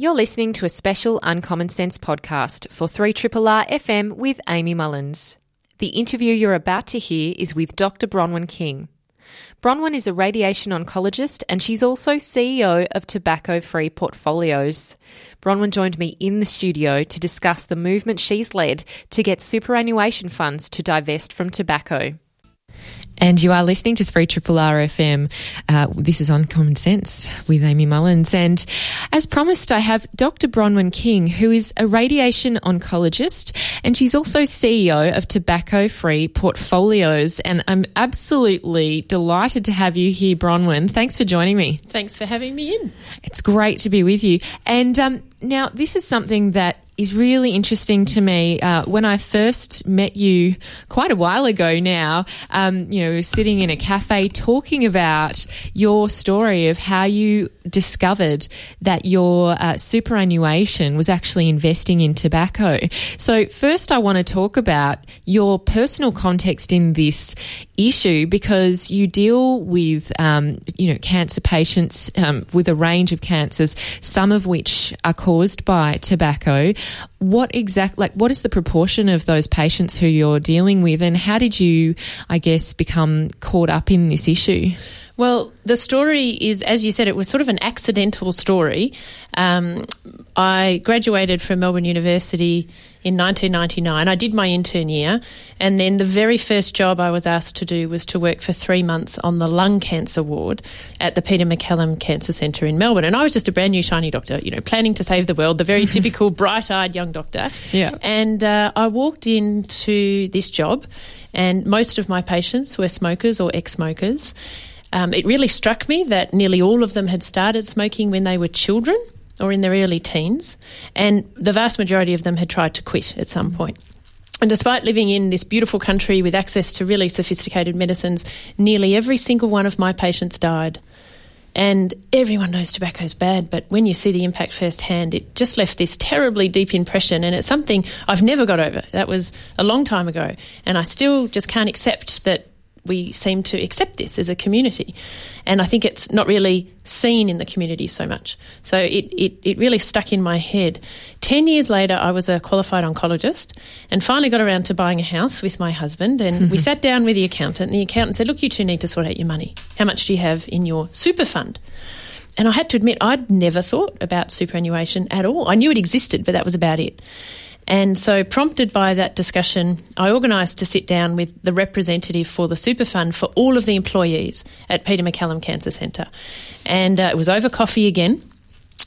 You're listening to a special Uncommon Sense podcast for 3RRR FM with Amy Mullins. The interview you're about to hear is with Dr. Bronwyn King. Bronwyn is a radiation oncologist and she's also CEO of Tobacco Free Portfolios. Bronwyn joined me in the studio to discuss the movement she's led to get superannuation funds to divest from tobacco. And you are listening to 3 R FM. Uh, this is Uncommon Sense with Amy Mullins. And as promised, I have Dr. Bronwyn King, who is a radiation oncologist, and she's also CEO of Tobacco Free Portfolios. And I'm absolutely delighted to have you here, Bronwyn. Thanks for joining me. Thanks for having me in. It's great to be with you. And um, now, this is something that is really interesting to me. Uh, when I first met you quite a while ago now, um, you know, we were sitting in a cafe talking about your story of how you discovered that your uh, superannuation was actually investing in tobacco. So, first, I want to talk about your personal context in this issue because you deal with, um, you know, cancer patients um, with a range of cancers, some of which are caused by tobacco what exact like what is the proportion of those patients who you're dealing with and how did you i guess become caught up in this issue well, the story is, as you said, it was sort of an accidental story. Um, I graduated from Melbourne University in 1999. I did my intern year, and then the very first job I was asked to do was to work for three months on the lung cancer ward at the Peter MacCallum Cancer Centre in Melbourne. And I was just a brand new shiny doctor, you know, planning to save the world, the very typical bright-eyed young doctor. Yeah. And uh, I walked into this job, and most of my patients were smokers or ex-smokers. Um, it really struck me that nearly all of them had started smoking when they were children or in their early teens, and the vast majority of them had tried to quit at some point. And despite living in this beautiful country with access to really sophisticated medicines, nearly every single one of my patients died. And everyone knows tobacco is bad, but when you see the impact firsthand, it just left this terribly deep impression. And it's something I've never got over. That was a long time ago. And I still just can't accept that we seem to accept this as a community. And I think it's not really seen in the community so much. So it, it, it really stuck in my head. Ten years later, I was a qualified oncologist and finally got around to buying a house with my husband. And we sat down with the accountant, and the accountant said, Look, you two need to sort out your money. How much do you have in your super fund? And I had to admit, I'd never thought about superannuation at all. I knew it existed, but that was about it. And so, prompted by that discussion, I organised to sit down with the representative for the super fund for all of the employees at Peter MacCallum Cancer Centre. And uh, it was over coffee again.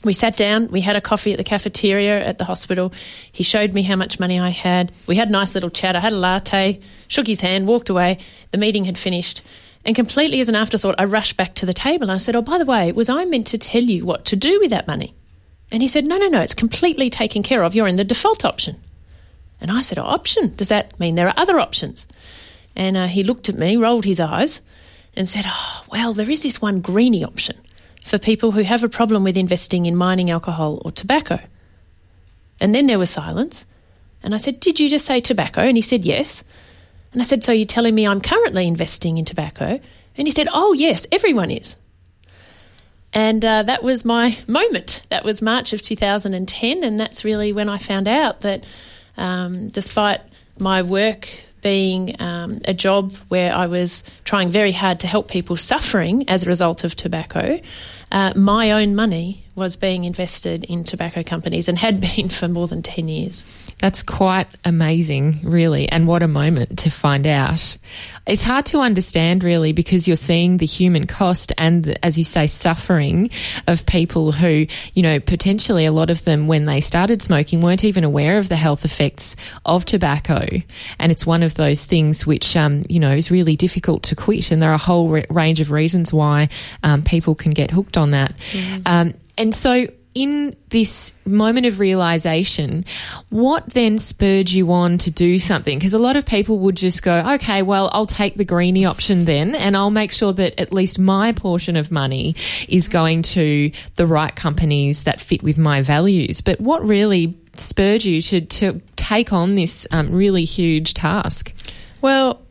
We sat down, we had a coffee at the cafeteria at the hospital. He showed me how much money I had. We had a nice little chat. I had a latte, shook his hand, walked away. The meeting had finished. And completely as an afterthought, I rushed back to the table and I said, Oh, by the way, was I meant to tell you what to do with that money? And he said, No, no, no, it's completely taken care of. You're in the default option. And I said, oh, Option? Does that mean there are other options? And uh, he looked at me, rolled his eyes, and said, Oh, well, there is this one greeny option for people who have a problem with investing in mining alcohol or tobacco. And then there was silence. And I said, Did you just say tobacco? And he said, Yes. And I said, So you're telling me I'm currently investing in tobacco? And he said, Oh, yes, everyone is. And uh, that was my moment. That was March of 2010, and that's really when I found out that um, despite my work being um, a job where I was trying very hard to help people suffering as a result of tobacco, uh, my own money was being invested in tobacco companies and had been for more than 10 years. That's quite amazing, really, and what a moment to find out. It's hard to understand, really, because you're seeing the human cost and, the, as you say, suffering of people who, you know, potentially a lot of them, when they started smoking, weren't even aware of the health effects of tobacco. And it's one of those things which, um, you know, is really difficult to quit. And there are a whole re- range of reasons why um, people can get hooked on that. Mm. Um, and so, in this moment of realization, what then spurred you on to do something? Because a lot of people would just go, okay, well, I'll take the greenie option then, and I'll make sure that at least my portion of money is going to the right companies that fit with my values. But what really spurred you to, to take on this um, really huge task? Well,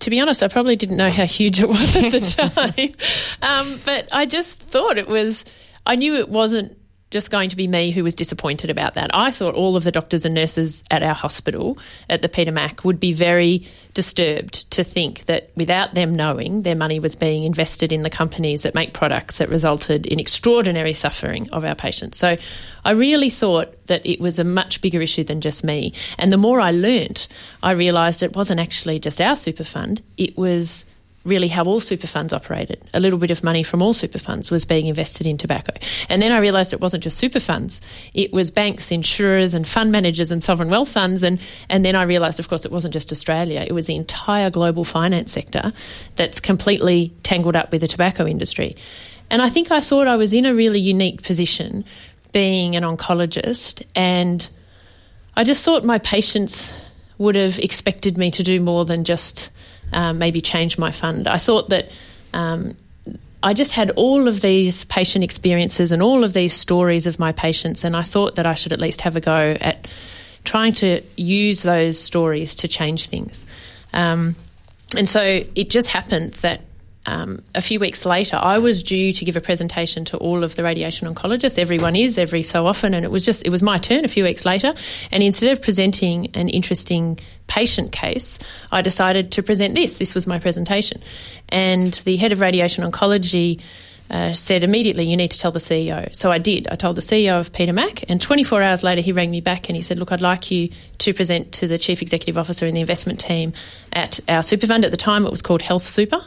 to be honest, I probably didn't know how huge it was at the time. um, but I just thought it was, I knew it wasn't just going to be me who was disappointed about that. I thought all of the doctors and nurses at our hospital at the Peter Mac would be very disturbed to think that without them knowing their money was being invested in the companies that make products that resulted in extraordinary suffering of our patients. So I really thought that it was a much bigger issue than just me. And the more I learnt, I realised it wasn't actually just our super fund, it was really how all super funds operated. A little bit of money from all super funds was being invested in tobacco. And then I realised it wasn't just super funds, it was banks, insurers, and fund managers and sovereign wealth funds. And, and then I realised, of course, it wasn't just Australia, it was the entire global finance sector that's completely tangled up with the tobacco industry. And I think I thought I was in a really unique position being an oncologist. And I just thought my patients would have expected me to do more than just um, maybe change my fund. I thought that um, I just had all of these patient experiences and all of these stories of my patients, and I thought that I should at least have a go at trying to use those stories to change things. Um, and so it just happened that um, a few weeks later, I was due to give a presentation to all of the radiation oncologists. Everyone is every so often, and it was just it was my turn a few weeks later. And instead of presenting an interesting patient case, I decided to present this. This was my presentation, and the head of radiation oncology. Uh, said immediately, you need to tell the CEO. So I did. I told the CEO of Peter Mac, and 24 hours later, he rang me back and he said, Look, I'd like you to present to the chief executive officer in the investment team at our super fund. At the time, it was called Health Super.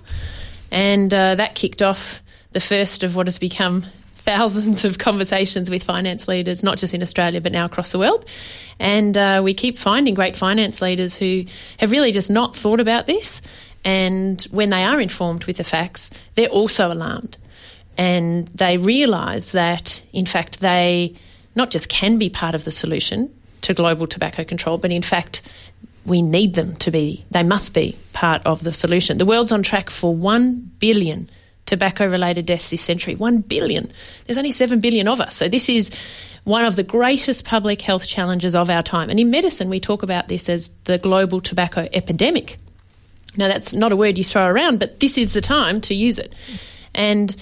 And uh, that kicked off the first of what has become thousands of conversations with finance leaders, not just in Australia, but now across the world. And uh, we keep finding great finance leaders who have really just not thought about this. And when they are informed with the facts, they're also alarmed. And they realise that, in fact, they not just can be part of the solution to global tobacco control, but in fact, we need them to be, they must be part of the solution. The world's on track for 1 billion tobacco related deaths this century. 1 billion. There's only 7 billion of us. So this is one of the greatest public health challenges of our time. And in medicine, we talk about this as the global tobacco epidemic. Now, that's not a word you throw around, but this is the time to use it. And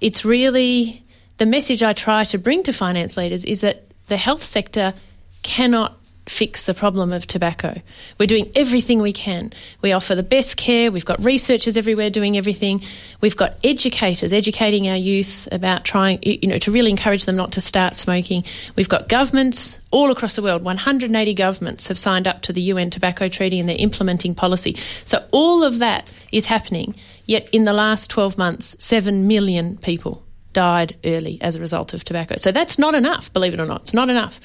it's really the message I try to bring to finance leaders is that the health sector cannot fix the problem of tobacco. We're doing everything we can. We offer the best care. We've got researchers everywhere doing everything. We've got educators educating our youth about trying, you know, to really encourage them not to start smoking. We've got governments all across the world. 180 governments have signed up to the UN Tobacco Treaty and they're implementing policy. So all of that is happening. Yet in the last 12 months, 7 million people died early as a result of tobacco. So that's not enough, believe it or not. It's not enough.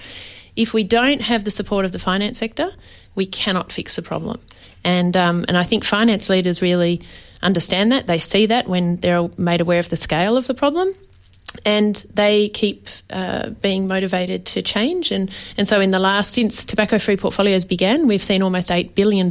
If we don't have the support of the finance sector, we cannot fix the problem. And um, and I think finance leaders really understand that. They see that when they're made aware of the scale of the problem. And they keep uh, being motivated to change. And, and so, in the last, since tobacco free portfolios began, we've seen almost $8 billion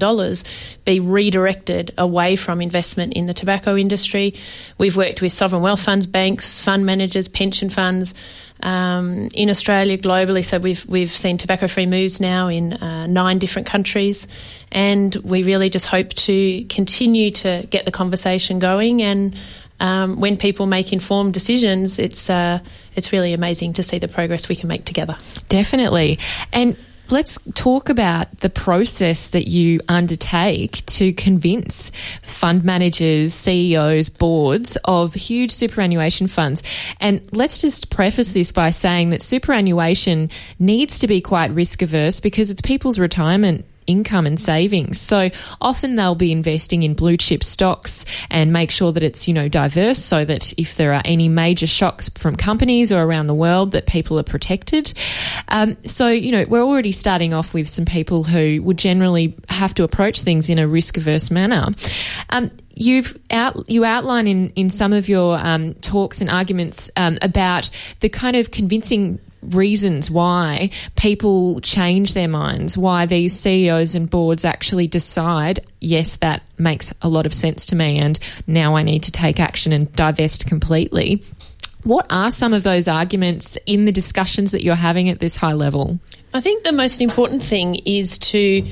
be redirected away from investment in the tobacco industry. We've worked with sovereign wealth funds, banks, fund managers, pension funds, um, in Australia, globally. So we've we've seen tobacco free moves now in uh, nine different countries, and we really just hope to continue to get the conversation going. And um, when people make informed decisions, it's uh, it's really amazing to see the progress we can make together. Definitely, and let's talk about the process that you undertake to convince fund managers, CEOs, boards of huge superannuation funds. And let's just preface this by saying that superannuation needs to be quite risk averse because it's people's retirement income and savings. So often they'll be investing in blue chip stocks and make sure that it's, you know, diverse so that if there are any major shocks from companies or around the world that people are protected. Um, so, you know, we're already starting off with some people who would generally have to approach things in a risk averse manner. Um, you've out you outline in in some of your um, talks and arguments um, about the kind of convincing reasons why people change their minds, why these CEOs and boards actually decide, yes, that makes a lot of sense to me, and now I need to take action and divest completely. What are some of those arguments in the discussions that you're having at this high level? I think the most important thing is to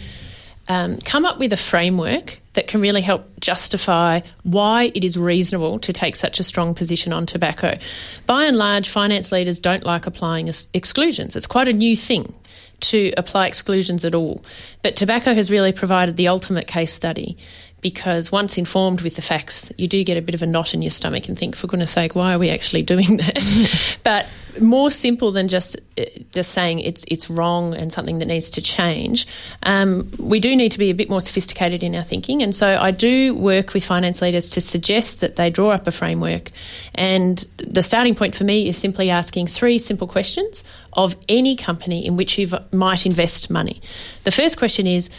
um, come up with a framework that can really help justify why it is reasonable to take such a strong position on tobacco. By and large, finance leaders don't like applying exclusions. It's quite a new thing to apply exclusions at all. But tobacco has really provided the ultimate case study because once informed with the facts, you do get a bit of a knot in your stomach and think, for goodness sake, why are we actually doing that? but more simple than just uh, just saying it's it's wrong and something that needs to change. Um, we do need to be a bit more sophisticated in our thinking, and so I do work with finance leaders to suggest that they draw up a framework. And the starting point for me is simply asking three simple questions of any company in which you might invest money. The first question is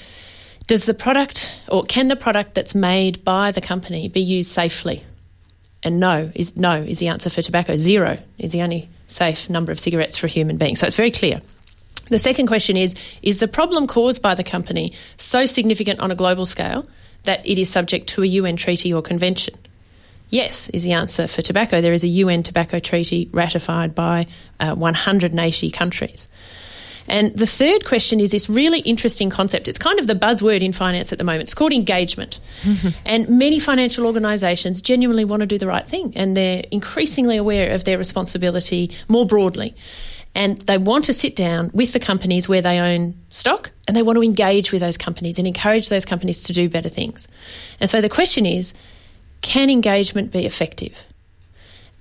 does the product or can the product that's made by the company be used safely? And no is no is the answer for tobacco. Zero is the only safe number of cigarettes for a human being. So it's very clear. The second question is Is the problem caused by the company so significant on a global scale that it is subject to a UN treaty or convention? Yes, is the answer for tobacco. There is a UN tobacco treaty ratified by uh, 180 countries. And the third question is this really interesting concept. It's kind of the buzzword in finance at the moment. It's called engagement. and many financial organisations genuinely want to do the right thing and they're increasingly aware of their responsibility more broadly. And they want to sit down with the companies where they own stock and they want to engage with those companies and encourage those companies to do better things. And so the question is can engagement be effective?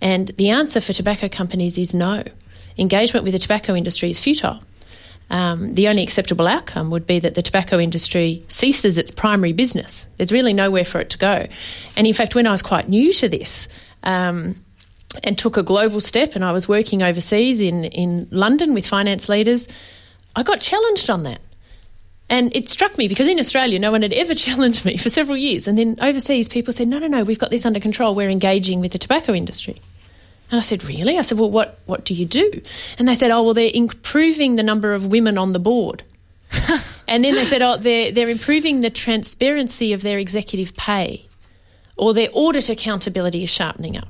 And the answer for tobacco companies is no. Engagement with the tobacco industry is futile um, the only acceptable outcome would be that the tobacco industry ceases its primary business. There's really nowhere for it to go. And in fact, when I was quite new to this, um, and took a global step, and I was working overseas in, in London with finance leaders, I got challenged on that. And it struck me because in Australia, no one had ever challenged me for several years. And then overseas, people said, no, no, no, we've got this under control. We're engaging with the tobacco industry. And I said, Really? I said, Well, what, what do you do? And they said, Oh, well, they're improving the number of women on the board. and then they said, Oh, they're, they're improving the transparency of their executive pay, or their audit accountability is sharpening up.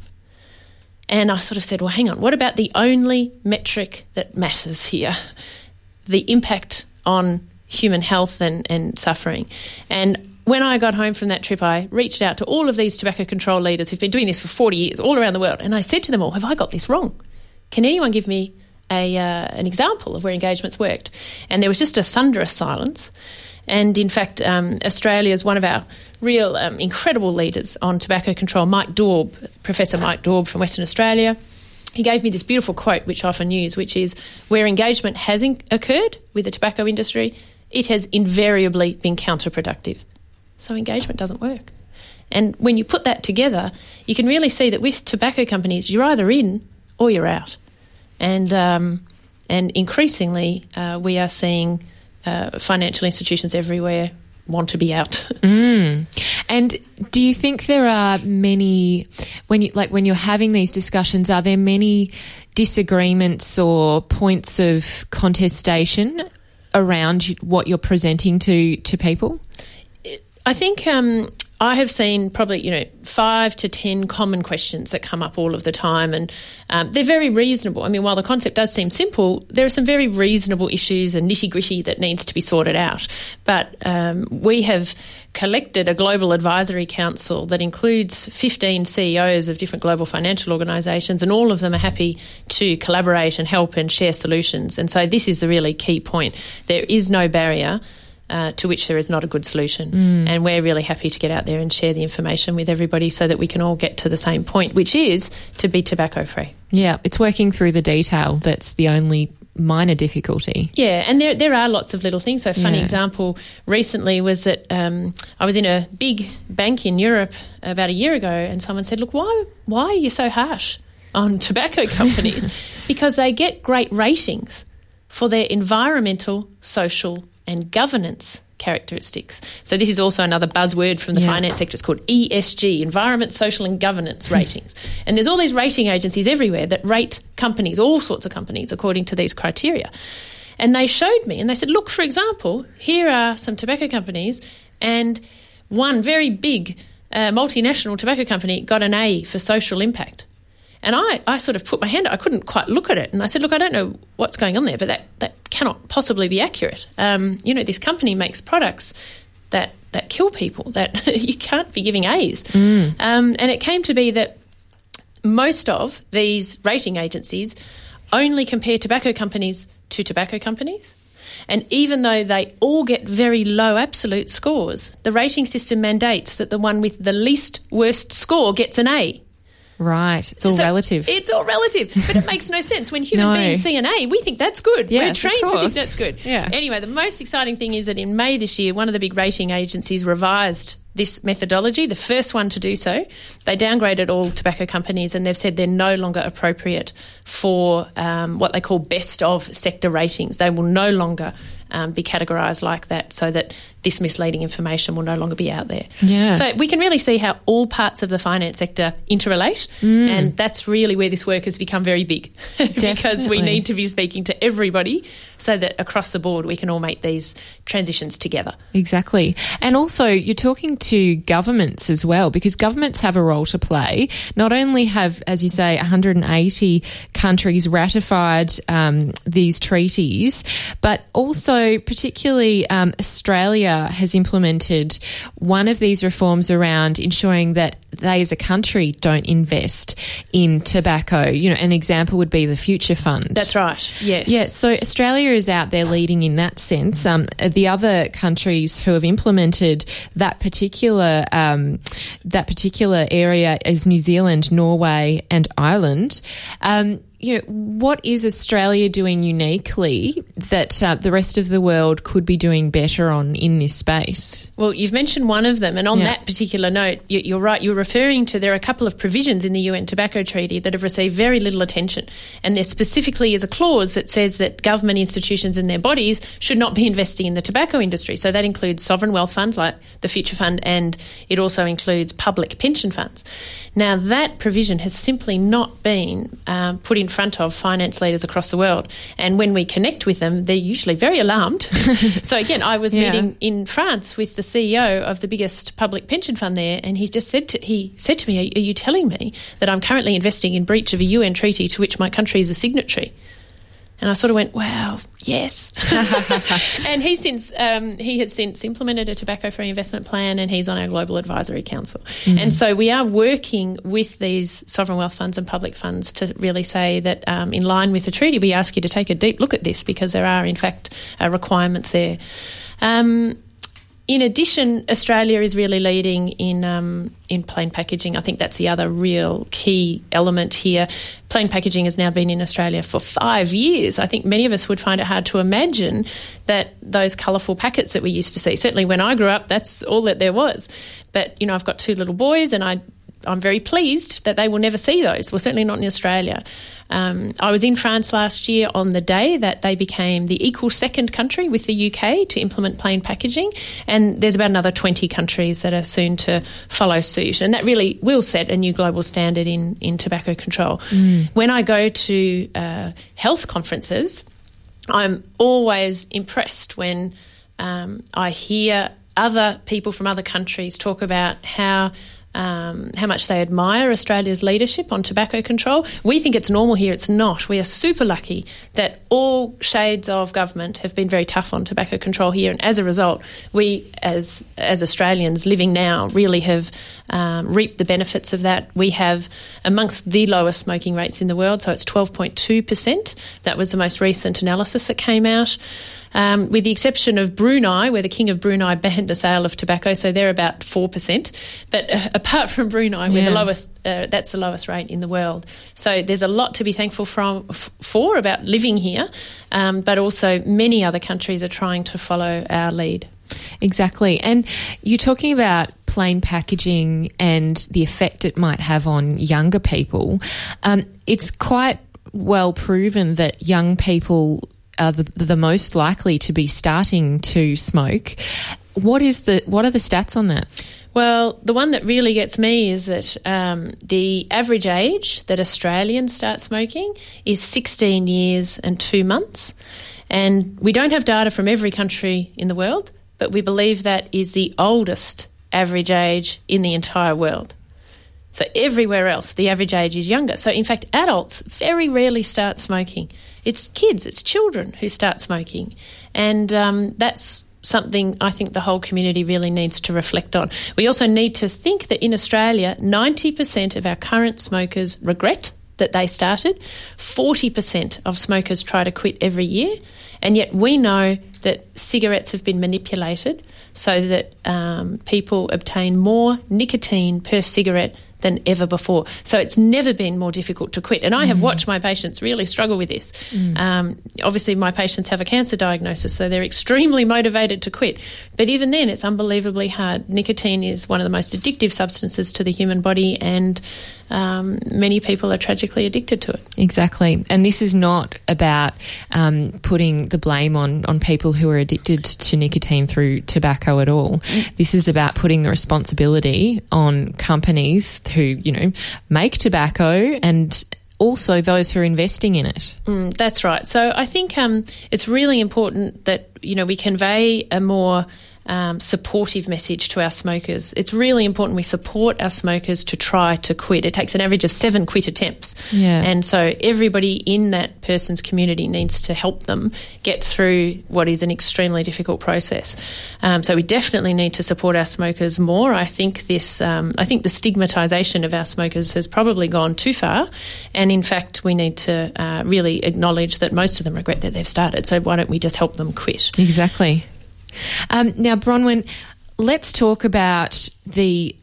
And I sort of said, Well, hang on, what about the only metric that matters here? The impact on human health and, and suffering. And when I got home from that trip, I reached out to all of these tobacco control leaders who've been doing this for 40 years all around the world, and I said to them all, Have I got this wrong? Can anyone give me a, uh, an example of where engagements worked? And there was just a thunderous silence. And in fact, um, Australia is one of our real um, incredible leaders on tobacco control, Mike Daube, Professor Mike Daube from Western Australia. He gave me this beautiful quote, which I often use, which is where engagement has in- occurred with the tobacco industry, it has invariably been counterproductive. So engagement doesn't work. And when you put that together, you can really see that with tobacco companies, you're either in or you're out. And, um, and increasingly, uh, we are seeing uh, financial institutions everywhere want to be out. mm. And do you think there are many when you like when you're having these discussions? Are there many disagreements or points of contestation around what you're presenting to to people? I think um, I have seen probably you know five to ten common questions that come up all of the time, and um, they're very reasonable. I mean, while the concept does seem simple, there are some very reasonable issues and nitty gritty that needs to be sorted out. But um, we have collected a global advisory council that includes 15 CEOs of different global financial organisations, and all of them are happy to collaborate and help and share solutions. And so this is the really key point. There is no barrier uh, to which there is not a good solution. Mm. And we're really happy to get out there and share the information with everybody so that we can all get to the same point, which is to be tobacco free. Yeah, it's working through the detail that's the only minor difficulty. Yeah, and there there are lots of little things. So, a funny yeah. example recently was that um, I was in a big bank in Europe about a year ago, and someone said, "Look, why why are you so harsh on tobacco companies? because they get great ratings for their environmental, social, and governance characteristics. So this is also another buzzword from the yeah. finance sector. It's called ESG, Environment, Social and Governance Ratings. and there's all these rating agencies everywhere that rate companies, all sorts of companies, according to these criteria. And they showed me and they said, look, for example, here are some tobacco companies and one very big uh, multinational tobacco company got an A for social impact. And I, I sort of put my hand up. I couldn't quite look at it. And I said, look, I don't know what's going on there, but that, that cannot possibly be accurate. Um, you know, this company makes products that that kill people. That you can't be giving A's. Um, and it came to be that most of these rating agencies only compare tobacco companies to tobacco companies. And even though they all get very low absolute scores, the rating system mandates that the one with the least worst score gets an A. Right. It's all So relative. It's all relative, but it makes no sense. When human No. beings see an A, we think that's good. Yes, We're trained to think that's good. Yeah. Anyway, the most exciting thing is that in May this year, one of the big rating agencies revised this methodology, the first one to do so. They downgraded all tobacco companies and they've said they're no longer appropriate for um, what they call best of sector ratings. They will no longer um, be categorised like that so that this misleading information will no longer be out there. Yeah. So we can really see how all parts of the finance sector interrelate, Mm. and that's really where this work has become very big because we need to be speaking to everybody so that across the board we can all make these transitions together. Exactly. And also, you're talking to governments as well, because governments have a role to play. Not only have, as you say, 180 countries ratified um, these treaties, but also, particularly, um, Australia has implemented one of these reforms around ensuring that they as a country don't invest in tobacco. You know, an example would be the Future Fund. That's right. Yes. Yeah, so Australia is out there leading in that sense. Um, the other countries who have implemented that particular um, that particular area is New Zealand, Norway, and Ireland. Um, you know, what is Australia doing uniquely that uh, the rest of the world could be doing better on in this space? Well, you've mentioned one of them, and on Yeah. that particular note, you, you're right. You're referring to there are a couple of provisions in the UN Tobacco Treaty that have received very little attention, and there specifically is a clause that says that government institutions and their bodies should not be investing in the tobacco industry. So that includes sovereign wealth funds like the Future Fund, and it also includes public pension funds. Now, that provision has simply not been um, put in front of finance leaders across the world. And when we connect with them, they're usually very alarmed. so, again, I was Yeah. meeting in France with the CEO of the biggest public pension fund there, and he just said to, he said to me, "Are are you telling me that I'm currently investing in breach of a UN treaty to which my country is a signatory?" And I sort of went, "Wow, yes." and he since um, he has since implemented a tobacco-free investment plan, and he's on our global advisory council. And so we are working with these sovereign wealth funds and public funds to really say that, um, in line with the treaty, we ask you to take a deep look at this because there are, in fact, uh, requirements there. Um, in addition, Australia is really leading in um, in plain packaging. I think that's the other real key element here. Plain packaging has now been in Australia for five years. I think many of us would find it hard to imagine that those colourful packets that we used to see. Certainly, when I grew up, that's all that there was. But you know, I've got two little boys, and I I'm very pleased that they will never see those. Well, certainly not in Australia. Um, I was in France last year on the day that they became the equal second country with the UK to implement plain packaging, and there's about another 20 countries that are soon to follow suit, and that really will set a new global standard in in tobacco control. When I go to uh, health conferences, I'm always impressed when um, I hear other people from other countries talk about how. Um, how much they admire Australia's leadership on tobacco control. We think it's normal here. It's not. We are super lucky that all shades of government have been very tough on tobacco control here, and as a result, we as as Australians living now really have um, reaped the benefits of that. We have amongst the lowest smoking rates in the world, so it's twelve point two percent. That was the most recent analysis that came out. Um, with the exception of Brunei, where the King of Brunei banned the sale of tobacco, so they're about 4%. But uh, apart from Brunei, we're the lowest, uh, that's the lowest rate in the world. So there's a lot to be thankful from, f- for about living here, um, but also many other countries are trying to follow our lead. Exactly. And you're talking about plain packaging and the effect it might have on younger people. Um, it's quite well proven that young people are the, the most likely to be starting to smoke. What is the what are the stats on that? Well, the one that really gets me is that um, the average age that Australians start smoking is 16 years and two months. And we don't have data from every country in the world, but we believe that is the oldest average age in the entire world. So everywhere else, the average age is younger. So in fact, adults very rarely start smoking. It's kids, it's children who start smoking, and um, that's something I think the whole community really needs to reflect on. We also need to think that in Australia, 90% of our current smokers regret that they started, 40% of smokers try to quit every year, and yet we know that cigarettes have been manipulated so that um, people obtain more nicotine per cigarette than ever before. So it's never been more difficult to quit. And I have mm. watched my patients really struggle with this. Mm. Um, obviously, my patients have a cancer diagnosis, so they're extremely motivated to quit. But even then, it's unbelievably hard. Nicotine is one of the most addictive substances to the human body, and um, many people are tragically addicted to it. Exactly. And this is not about um, putting the blame on, on people who are addicted to nicotine through tobacco at all. Mm. This is about putting the responsibility on companies who, you know, make tobacco and also those who are investing in it. Mm, that's right. So I think um, it's really important that, you know, we convey a more um, supportive message to our smokers. It's really important we support our smokers to try to quit. It takes an average of seven quit attempts. Yeah. And so everybody in that person's community needs to help them get through what is an extremely difficult process. Um, so we definitely need to support our smokers more. I think this, um, I think the stigmatisation of our smokers has probably gone too far. And in fact, we need to uh, really acknowledge that most of them regret that they've started. So why don't we just help them quit? Exactly. Um, now, Bronwyn, let's talk about the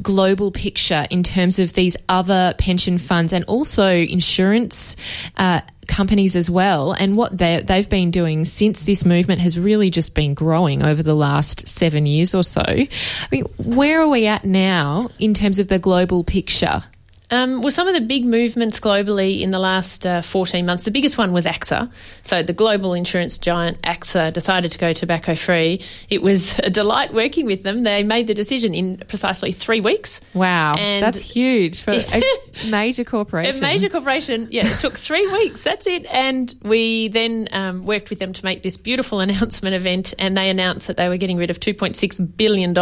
global picture in terms of these other pension funds and also insurance uh, companies as well, and what they, they've been doing since this movement has really just been growing over the last seven years or so. I mean, where are we at now in terms of the global picture? Um, well, some of the big movements globally in the last uh, 14 months, the biggest one was AXA. So, the global insurance giant AXA decided to go tobacco free. It was a delight working with them. They made the decision in precisely three weeks. Wow. And that's huge for a major corporation. A major corporation, yeah, it took three weeks. That's it. And we then um, worked with them to make this beautiful announcement event, and they announced that they were getting rid of $2.6 billion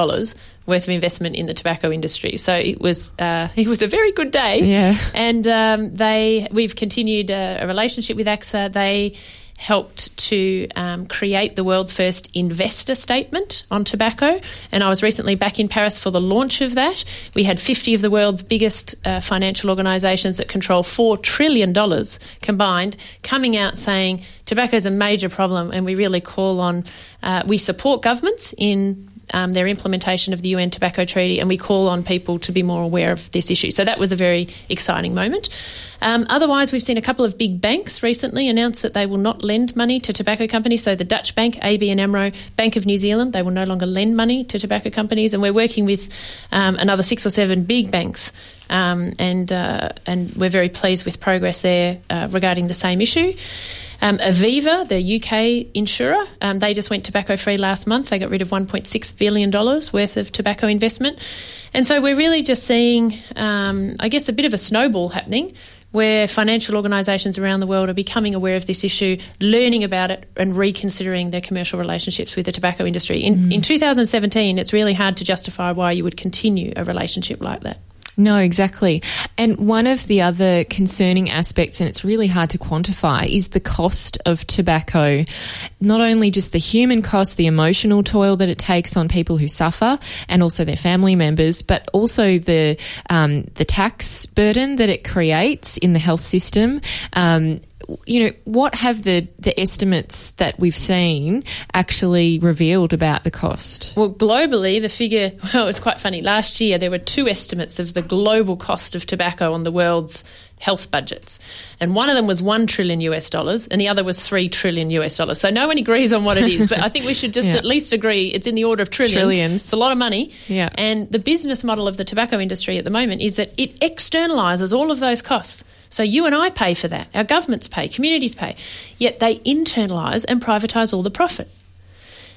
worth of investment in the tobacco industry. So it was uh, it was a very good day. Yeah. And um, they we've continued a, a, relationship with AXA. They helped to um, create the world's first investor statement on tobacco. And I was recently back in Paris for the launch of that. We had 50 of the world's biggest uh, financial organisations that control $4 trillion combined coming out saying tobacco is a major problem and we really call on, uh, we support governments in um, their implementation of the UN Tobacco Treaty, and we call on people to be more aware of this issue. So that was a very exciting moment. Um, otherwise, we've seen a couple of big banks recently announce that they will not lend money to tobacco companies. So the Dutch bank, ABN AMRO, Bank of New Zealand, they will no longer lend money to tobacco companies, and we're working with um, another six or seven big banks. Um, and uh, and we're very pleased with progress there uh, regarding the same issue. Um, Aviva, the UK insurer, um, they just went tobacco free last month. They got rid of $1.6 billion worth of tobacco investment. And so we're really just seeing, um, I guess, a bit of a snowball happening where financial organisations around the world are becoming aware of this issue, learning about it, and reconsidering their commercial relationships with the tobacco industry. In, mm. in 2017, it's really hard to justify why you would continue a relationship like that. No, exactly. And one of the other concerning aspects, and it's really hard to quantify, is the cost of tobacco. Not only just the human cost, the emotional toil that it takes on people who suffer and also their family members, but also the um, the tax burden that it creates in the health system. Um, you know, what have the, the estimates that we've seen actually revealed about the cost? Well, globally, the figure, well, it's quite funny. Last year, there were two estimates of the global cost of tobacco on the world's health budgets. And one of them was 1 trillion US dollars and the other was 3 trillion US dollars. So no one agrees on what it is, but I think we should just yeah. at least agree it's in the order of trillions. Trillions. It's a lot of money. Yeah. And the business model of the tobacco industry at the moment is that it externalizes all of those costs. So you and I pay for that. Our governments pay, communities pay. Yet they internalise and privatise all the profit.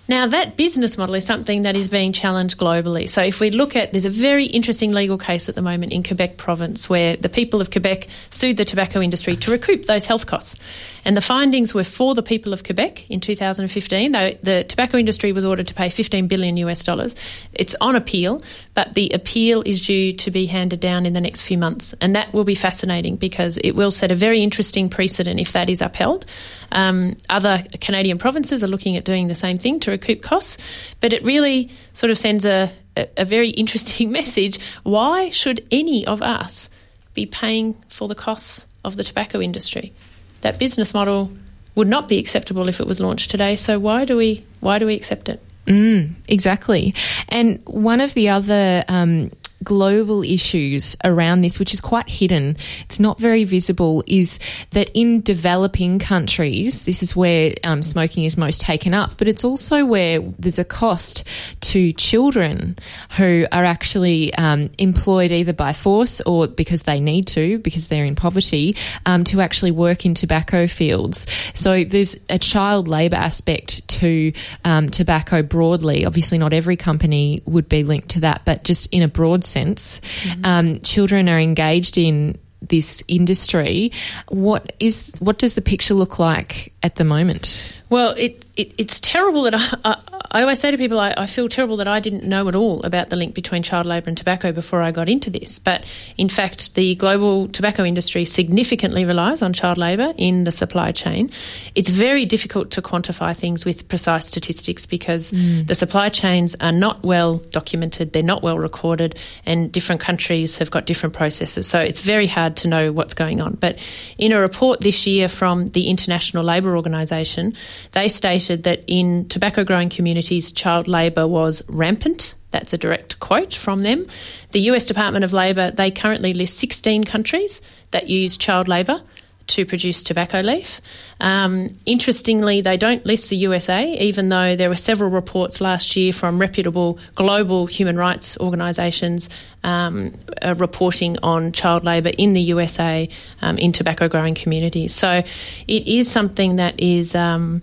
Now, that business model is something that is being challenged globally. So, if we look at, there's a very interesting legal case at the moment in Quebec province where the people of Quebec sued the tobacco industry to recoup those health costs. And the findings were for the people of Quebec in 2015. Though the tobacco industry was ordered to pay 15 billion US dollars. It's on appeal, but the appeal is due to be handed down in the next few months. And that will be fascinating because it will set a very interesting precedent if that is upheld. Um, other Canadian provinces are looking at doing the same thing to recoup costs. But it really sort of sends a, a, very interesting message. Why should any of us be paying for the costs of the tobacco industry? That business model would not be acceptable if it was launched today. So why do we why do we accept it? Mm, exactly. And one of the other um, global issues around this, which is quite hidden, it's not very visible, is that in developing countries, this is where um, smoking is most taken up, but it's also where there's a cost to children who are actually um, employed either by force or because they need to, because they're in poverty, um, to actually work in tobacco fields. So there's a child labour aspect to um, tobacco broadly. Obviously, not every company would be linked to that, but just in a broad sense, mm-hmm. um, children are engaged in this industry. What is what does the picture look like at the moment? Well, it, it it's terrible that I, I, I always say to people I, I, feel terrible that I didn't know at all about the link between child labour and tobacco before I got into this. But in fact, the global tobacco industry significantly relies on child labour in the supply chain. It's very difficult to quantify things with precise statistics because mm. the supply chains are not well documented, they're not well recorded, and different countries have got different processes. So it's very hard to know what's going on. But in a report this year from the International Labour Organisation, they stated that in tobacco growing communities, child labour was rampant. That's a direct quote from them. The US Department of Labour, they currently list 16 countries that use child labour to produce tobacco leaf. Um, interestingly, they don't list the USA, even though there were several reports last year from reputable global human rights organisations um, uh, reporting on child labour in the USA um, in tobacco growing communities. So it is something that is. Um,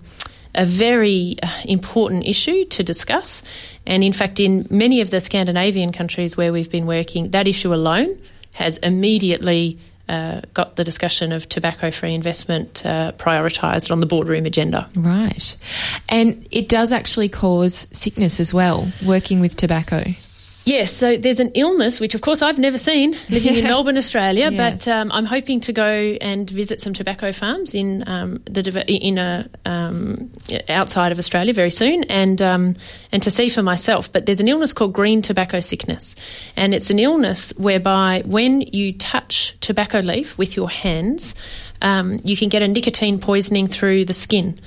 a very uh, important issue to discuss. And in fact, in many of the Scandinavian countries where we've been working, that issue alone has immediately uh, got the discussion of tobacco free investment uh, prioritised on the boardroom agenda. Right. And it does actually cause sickness as well, working with tobacco. Yes, so there's an illness, which of course I've never seen living in Melbourne, Australia, yes. but um, I'm hoping to go and visit some tobacco farms in um, the in a um, outside of Australia very soon, and um, and to see for myself. But there's an illness called green tobacco sickness, and it's an illness whereby when you touch tobacco leaf with your hands, um, you can get a nicotine poisoning through the skin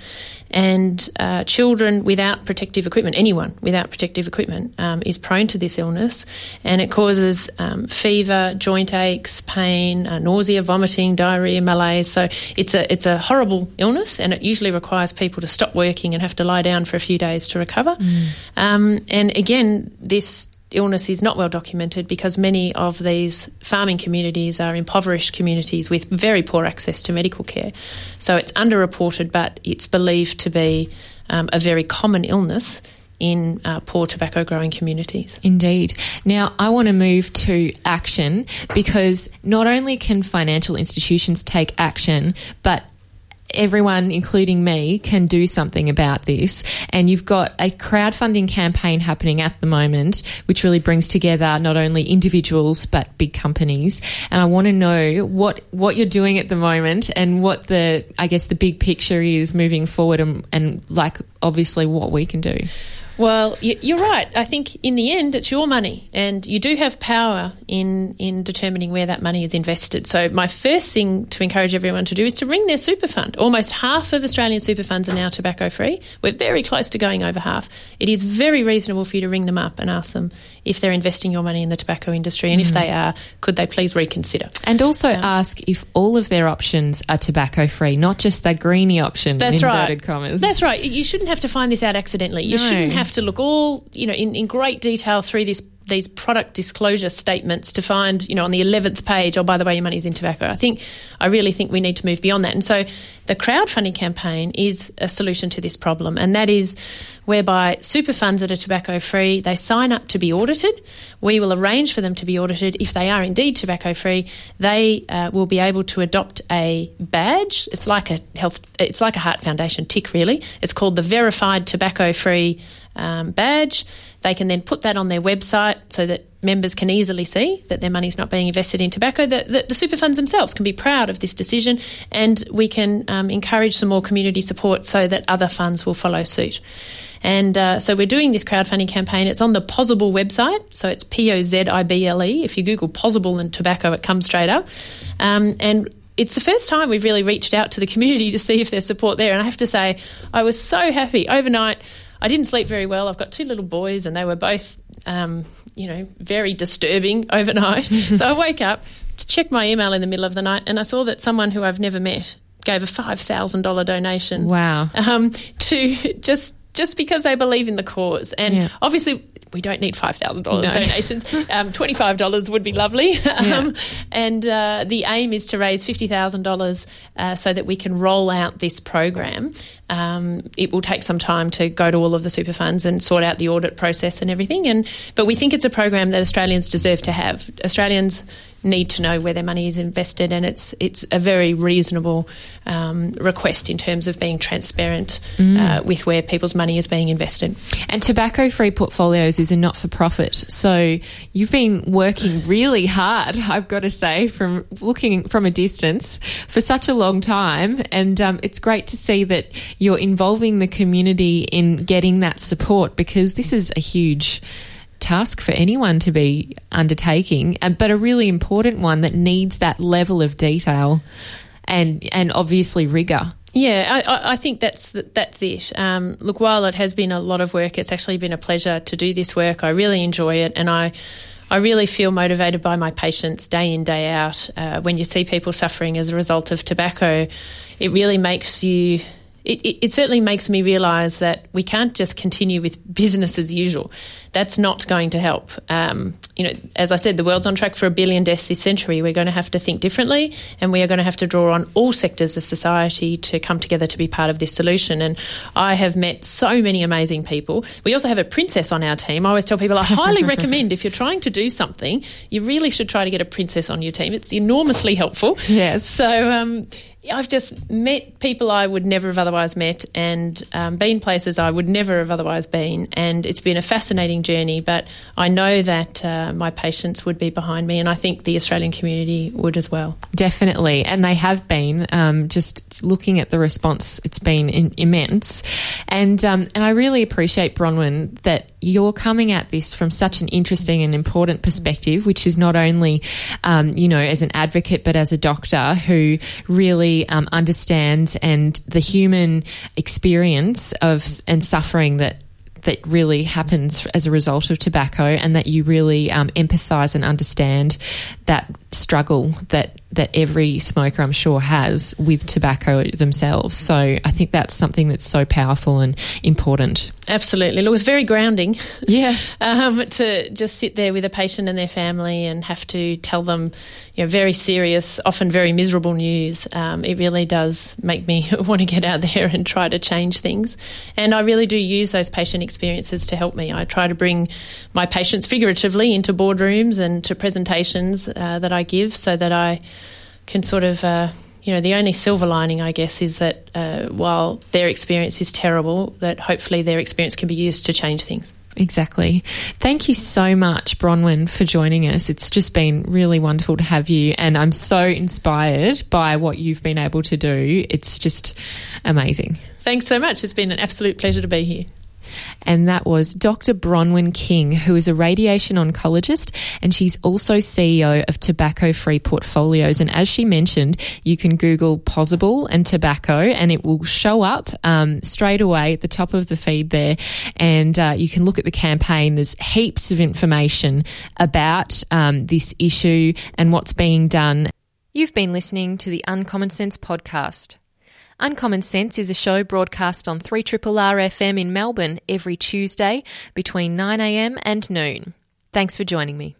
and uh, children without protective equipment, anyone without protective equipment, um, is prone to this illness, and it causes um, fever, joint aches, pain, uh, nausea, vomiting, diarrhea, malaise. So it's a it's a horrible illness, and it usually requires people to stop working and have to lie down for a few days to recover. Mm. Um, and again, this illness is not well documented because many of these farming communities are impoverished communities with very poor access to medical care. So it's underreported, but it's believed to be um, a very common illness in uh, poor tobacco growing communities. Indeed. Now, I want to move to action because not only can financial institutions take action, but everyone, including me, can do something about this. And you've got a crowdfunding campaign happening at the moment, which really brings together not only individuals but big companies. And I want to know what what you're doing at the moment and what the I guess the big picture is moving forward, and, and like obviously what we can do. Well, you're right. I think in the end, it's your money, and you do have power in in determining where that money is invested. So, my first thing to encourage everyone to do is to ring their super fund. Almost half of Australian super funds are now tobacco free. We're very close to going over half. It is very reasonable for you to ring them up and ask them if they're investing your money in the tobacco industry, and mm. if they are, could they please reconsider? And also um, ask if all of their options are tobacco free, not just the greeny option. That's right. Commas. That's right. You shouldn't have to find this out accidentally. You no. shouldn't have have to look all, you know, in, in great detail through this these product disclosure statements to find, you know, on the 11th page, oh, by the way, your money's in tobacco. I think, I really think we need to move beyond that. And so the crowdfunding campaign is a solution to this problem. And that is whereby super funds that are tobacco free, they sign up to be audited. We will arrange for them to be audited. If they are indeed tobacco free, they uh, will be able to adopt a badge. It's like a health, it's like a Heart Foundation tick, really. It's called the Verified Tobacco Free um, badge. They can then put that on their website so that members can easily see that their money is not being invested in tobacco. That the, the, super funds themselves can be proud of this decision, and we can um, encourage some more community support so that other funds will follow suit. And uh, so we're doing this crowdfunding campaign. It's on the Pozible website. So it's P O Z I B L E. If you Google Pozible and tobacco, it comes straight up. Um, and it's the first time we've really reached out to the community to see if there's support there. And I have to say, I was so happy overnight. I didn't sleep very well. I've got two little boys, and they were both, um, you know, very disturbing overnight. so I wake up, to check my email in the middle of the night, and I saw that someone who I've never met gave a five thousand dollar donation. Wow! Um, to just just because they believe in the cause, and yeah. obviously we don't need five thousand dollars no. donations. Um, Twenty five dollars would be lovely. Yeah. Um, and uh, the aim is to raise fifty thousand uh, dollars so that we can roll out this program. Um, it will take some time to go to all of the super funds and sort out the audit process and everything. And but we think it's a program that Australians deserve to have. Australians need to know where their money is invested, and it's it's a very reasonable um, request in terms of being transparent mm. uh, with where people's money is being invested. And tobacco free portfolios is a not for profit, so you've been working really hard. I've got to say, from looking from a distance for such a long time, and um, it's great to see that you're involving the community in getting that support because this is a huge task for anyone to be undertaking, uh, but a really important one that needs that level of detail and and obviously rigor. Yeah, I, I think that's that's it. Um, look, while it has been a lot of work, it's actually been a pleasure to do this work. I really enjoy it, and I. I really feel motivated by my patients day in, day out. Uh, when you see people suffering as a result of tobacco, it really makes you it, it, it, certainly makes me realise that we can't just continue with business as usual. That's not going to help. Um, you know, as I said, the world's on track for a billion deaths this century. We're going to have to think differently, and we are going to have to draw on all sectors of society to come together to be part of this solution. And I have met so many amazing people. We also have a princess on our team. I always tell people I highly recommend if you're trying to do something, you really should try to get a princess on your team. It's enormously helpful. Yes. So. Um, I've just met people I would never have otherwise met and um, been places I would never have otherwise been. And it's been a fascinating journey, but I know that uh, my patients would be behind me, and I think the Australian community would as well. Definitely. And they have been. Um, just looking at the response, it's been in, immense. And, um, and I really appreciate, Bronwyn, that you're coming at this from such an interesting and important perspective, which is not only, um, you know, as an advocate, but as a doctor who really um, understands and the human experience of and suffering that that really happens as a result of tobacco, and that you really um, empathise and understand that struggle that that every smoker, I'm sure, has with tobacco themselves. So I think that's something that's so powerful and important. Absolutely. Look, it's very grounding. Yeah. um, to just sit there with a patient and their family and have to tell them, you know, very serious, often very miserable news. Um, it really does make me want to get out there and try to change things. And I really do use those patient experiences to help me. I try to bring my patients figuratively into boardrooms and to presentations uh, that I give so that I can sort of, uh, you know, the only silver lining, I guess, is that uh, while their experience is terrible, that hopefully their experience can be used to change things. Exactly. Thank you so much, Bronwyn, for joining us. It's just been really wonderful to have you, and I'm so inspired by what you've been able to do. It's just amazing. Thanks so much. It's been an absolute pleasure to be here and that was Dr. Bronwyn King, who is a radiation oncologist, and she's also CEO of Tobacco Free Portfolios. And as she mentioned, you can Google Pozible and tobacco, and it will show up um, straight away at the top of the feed there. And uh, you can look at the campaign. There's heaps of information about um, this issue and what's being done. You've been listening to the Uncommon Sense podcast. Uncommon Sense is a show broadcast on 3RRR FM in Melbourne every Tuesday between 9am and noon. Thanks for joining me.